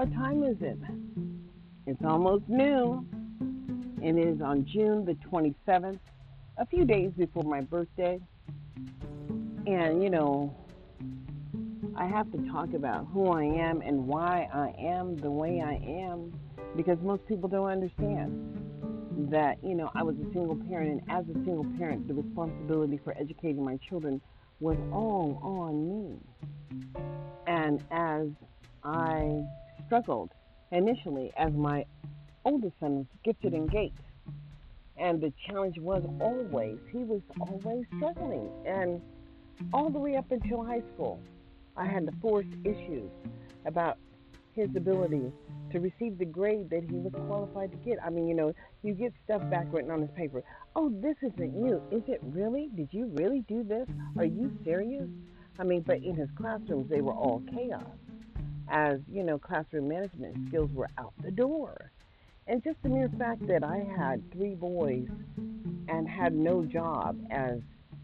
what time is it? It's almost noon, and it is on June the 27th, a few days before my birthday. And, you know, I have to talk about who I am and why I am the way I am because most people don't understand that, you know, I was a single parent, and as a single parent, the responsibility for educating my children was all on me. And as I struggled initially, as my oldest son was gifted and gate, and the challenge was always, he was always struggling. And all the way up until high school, I had to force issues about his ability to receive the grade that he was qualified to get. I mean, you know, you get stuff back written on his paper. Oh, this isn't you. Is it really? Did you really do this? Are you serious? I mean, but in his classrooms, they were all chaos. As, you know, classroom management skills were out the door. And just the mere fact that I had three boys and had no job as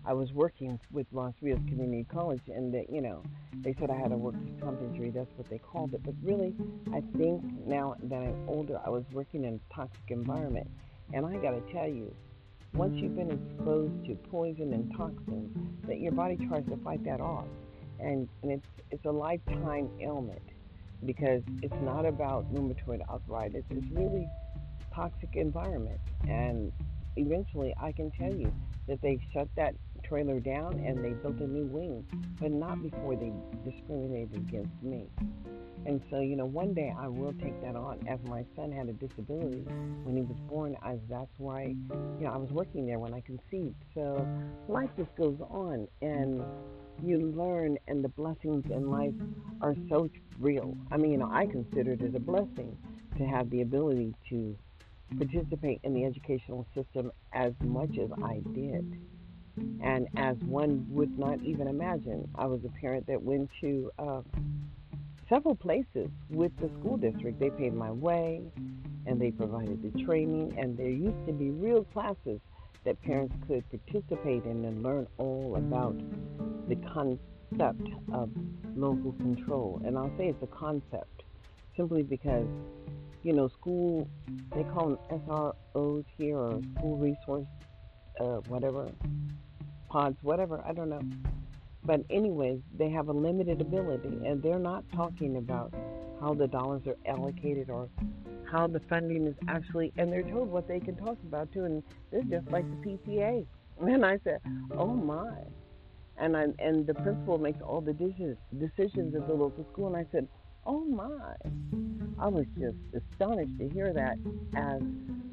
I was working with Los Rios Community College, and that you know, they said I had a workers' comp injury. That's what they called it. But really, I think now that I'm older, I was working in a toxic environment, and I got to tell you, once you've been exposed to poison and toxins, that your body tries to fight that off, and and it's it's a lifetime ailment because it's not about rheumatoid arthritis. It's really toxic environment, and eventually, I can tell you that they shut that trailer down and they built a new wing, but not before they discriminated against me. And so, you know, one day I will take that on. As my son had a disability when he was born, as that's why, you know, I was working there when I conceived. So life just goes on, and you learn, and the blessings in life are so real. I mean, you know, I consider it a blessing to have the ability to participate in the educational system as much as I did. And as one would not even imagine, I was a parent that went to uh, several places with the school district. They paid my way and they provided the training, and there used to be real classes that parents could participate in and learn all about the concept of local control. And I'll say it's a concept simply because, you know, school, they call them SROs here or school resource, uh, whatever pods, whatever, I don't know. But, anyways, they have a limited ability, and they're not talking about how the dollars are allocated or how the funding is actually, and they're told what they can talk about too. And is just like the PTA. And I said, oh my. And I, and the principal makes all the decisions decisions at the local school. And I said, oh my. I was just astonished to hear that as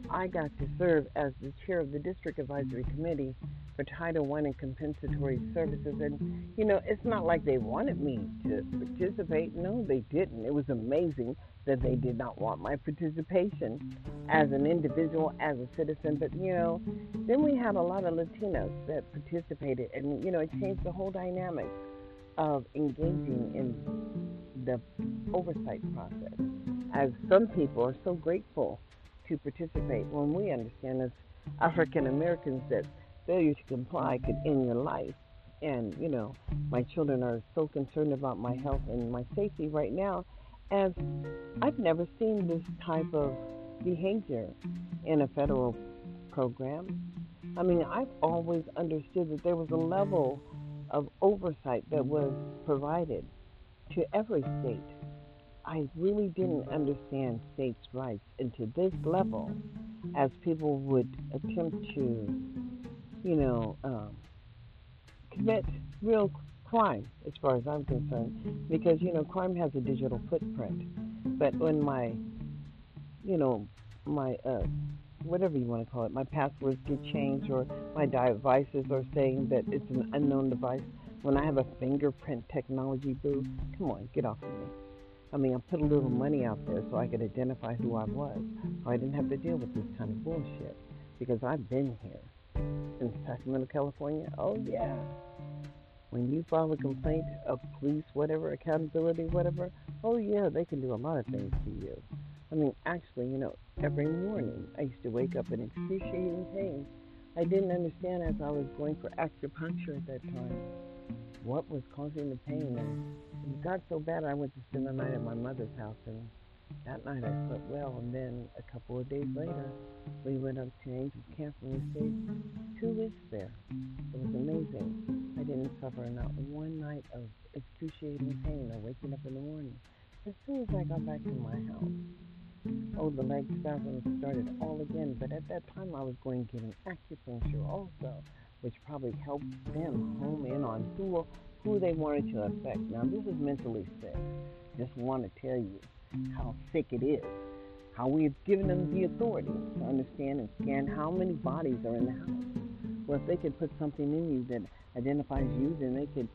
I got to serve as the chair of the district advisory committee for Title I and compensatory services. And, mm. you know, it's not like they wanted me to participate. No, they didn't. It was amazing that they did not want my participation as an individual, as a citizen. But, you know, then we had a lot of Latinos that participated, and, you know, it changed the whole dynamic of engaging in the oversight process. As some people are so grateful to participate when we understand as African Americans that failure to comply could end your life. And, you know, my children are so concerned about my health and my safety right now, as I've never seen this type of behavior in a federal program. I mean, I've always understood that there was a level of oversight that was provided to every state. I really didn't understand states' rights, and to this level, as people would attempt to you know, um, commit real crime as far as I'm concerned, because you know, crime has a digital footprint. But when my, you know, my uh, whatever you want to call it, my passwords get changed, or my devices are saying that it's an unknown device. When I have a fingerprint technology boo, come on, get off of me. I mean, I put a little money out there so I could identify who I was, I didn't have to deal with this kind of bullshit because I've been here in Sacramento, California, oh yeah. When you file a complaint of police, whatever, accountability, whatever, oh yeah, they can do a lot of things to you. I mean, actually, you know, every morning I used to wake up in excruciating pain. I didn't understand as I was going for acupuncture at that time what was causing the pain. And it got so bad I went to spend the night at my mother's house and that night I slept well, and then a couple of days later, we went up to Angels Camp and we stayed two weeks there. It was amazing. I didn't suffer not one night of excruciating pain or waking up in the morning. As soon as I got back to my house, oh, the leg spasms started all again. But at that time, I was going to get an acupuncture also, which probably helped them home in on who who they wanted to affect. Now, this is mentally sick. Just want to tell you how sick it is, how we've given them the authority to understand and scan how many bodies are in the house. Well, if they could put something in you that identifies you, then they could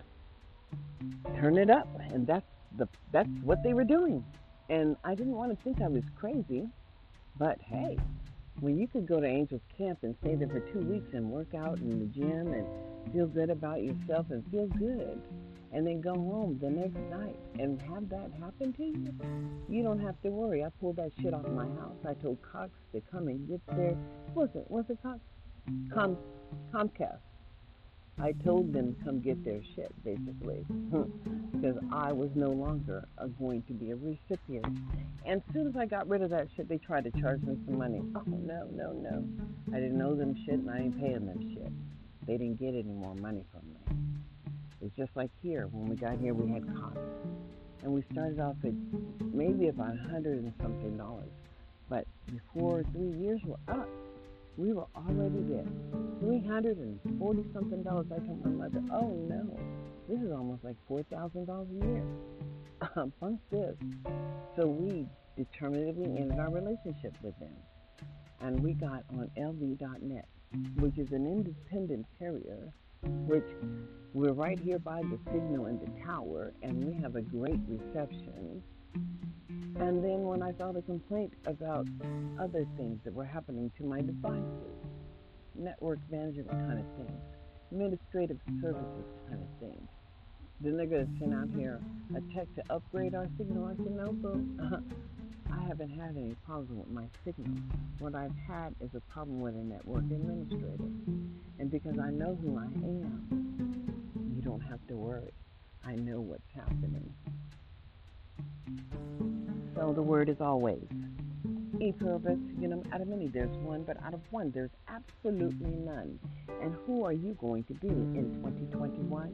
turn it up, and that's the that's what they were doing. And I didn't want to think I was crazy, but hey, when you could go to Angels Camp and stay there for two weeks and work out in the gym and feel good about yourself and feel good, and then go home the next night and have that happen to you, you don't have to worry. I pulled that shit off my house. I told Cox to come and get there. Was it? Was it Cox? Com, Comcast. I told them to come get their shit, basically, because I was no longer going to be a recipient. And as soon as I got rid of that shit, they tried to charge me some money. Oh, no, no, no. I didn't owe them shit, and I ain't paying them shit. They didn't get any more money from me. It's just like here. When we got here, we had Cox. And we started off at maybe about a hundred and something dollars. But before three years were up, we were already there. Three hundred and forty something dollars. I told my mother, oh no, this is almost like four thousand dollars a year. Um, Bunk this. So we determinedly ended our relationship with them. And we got on LV.net, which is an independent carrier which we're right here by the signal in the tower, and we have a great reception. And then when I filed a complaint about other things that were happening to my devices, network management kind of things, administrative services kind of things, then they're going to send out here a tech to upgrade our signal. I said, no. I haven't had any problem with my signal. What I've had is a problem with a network administrator. And because I know who I am, you don't have to worry. I know what's happening. So the word is always. E pluribus unum out of many there's one, but out of one there's absolutely none. And who are you going to be in 2021?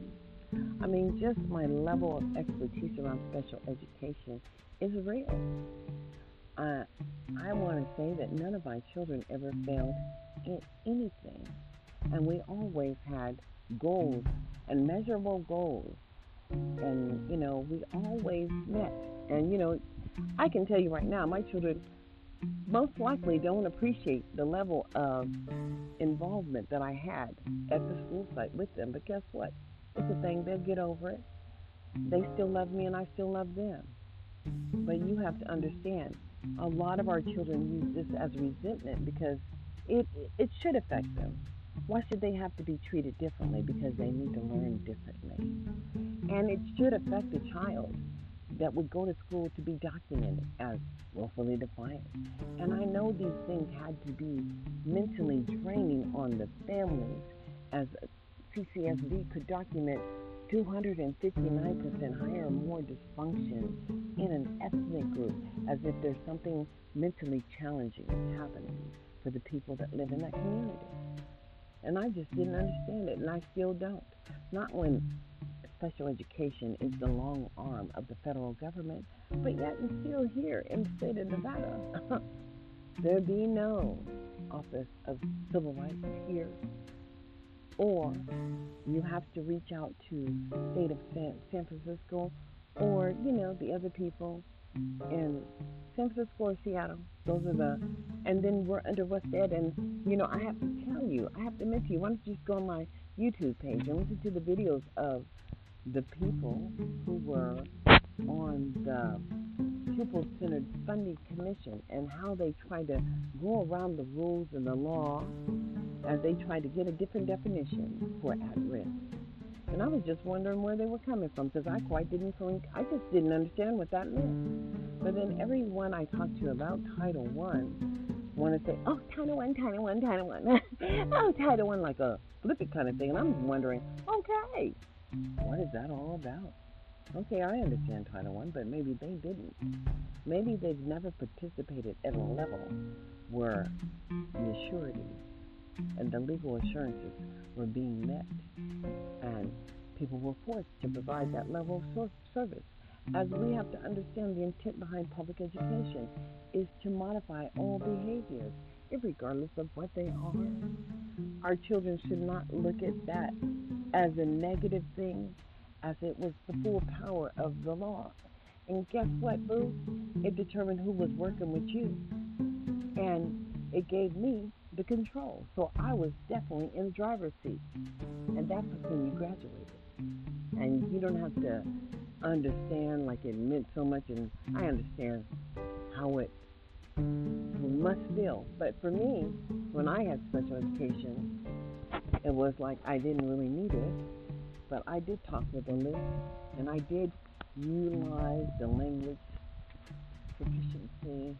I mean, just my level of expertise around special education is real. I, I want to say that none of my children ever failed in anything. And we always had goals and measurable goals. And, you know, we always met. And, you know, I can tell you right now, my children most likely don't appreciate the level of involvement that I had at the school site with them. But guess what? It's a thing, they'll get over it. They still love me and I still love them. But you have to understand, a lot of our children use this as resentment because it it should affect them. Why should they have to be treated differently because they need to learn differently? And it should affect a child that would go to school to be documented as willfully defiant. And I know these things had to be mentally draining on the families as CCSD mm-hmm. could document 259% higher more dysfunction in an ethnic group as if there's something mentally challenging happening for the people that live in that community. And I just didn't understand it, and I still don't. Not when special education is the long arm of the federal government, but yet and still here in the state of Nevada. there be no Office of Civil Rights here or you have to reach out to state of San, Francisco or you know the other people in San Francisco or Seattle. Those are the, and then we're under WestEd, and you know I have to tell you, I have to to you, why don't you just go on my YouTube page and listen to the videos of the people who were on the Pupil Centered Funding Commission and how they tried to go around the rules and the law as they tried to get a different definition for at risk. And I was just wondering where they were coming from because I quite didn't think, I just didn't understand what that meant. But then everyone I talked to about Title One want to say, oh, Title One, Title One, Title One, oh, Title One, like a flippant kind of thing. And I'm wondering, okay, what is that all about? Okay, I understand Title I, but maybe they didn't. Maybe they've never participated at a level where the sureties and the legal assurances were being met, and people were forced to provide that level of service. As we have to understand the intent behind public education is to modify all behaviors, regardless of what they are. Our children should not look at that as a negative thing, as it was the full mm-hmm. power of the law. And guess what, Boo? It determined who was working with you. And it gave me the control. So I was definitely in the driver's seat. And that's when you graduated. And you don't have to understand like it meant so much. And I understand how it must feel. But for me, when I had special education, it was like I didn't really need it. But I did talk with a list, and I did utilize the language proficiency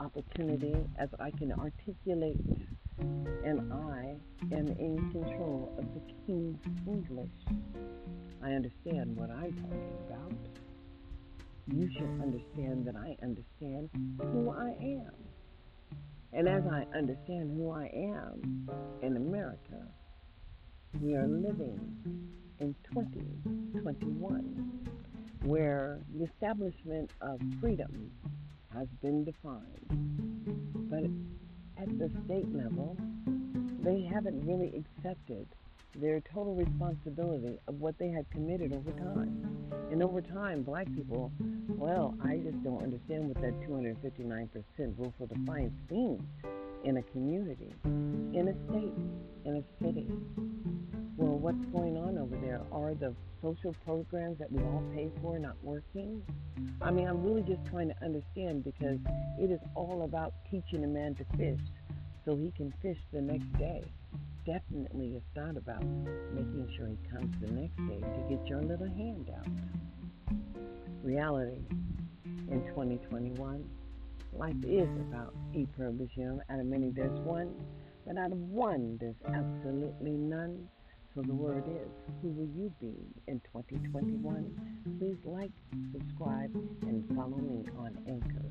opportunity as I can articulate, and I am in control of the King's English. I understand what I'm talking about. You should understand that I understand who I am. And as I understand who I am in America, we are living in 2021 where the establishment of freedom has been defined. But at the state level, they haven't really accepted their total responsibility of what they had committed over time. And over time, black people, well, I just don't understand what that 259% willful defiance means in a community, in a state, in a city. Well, what's going on over there? Are the social programs that we all pay for not working? I mean, I'm really just trying to understand because it is all about teaching a man to fish so he can fish the next day. Definitely it's not about making sure he comes the next day to get your little handout. Reality in 2021, life is about e. Out of many, there's one, but out of one, there's absolutely none. So the word is, who will you be in 2021? Please like, subscribe, and follow me on Anchor.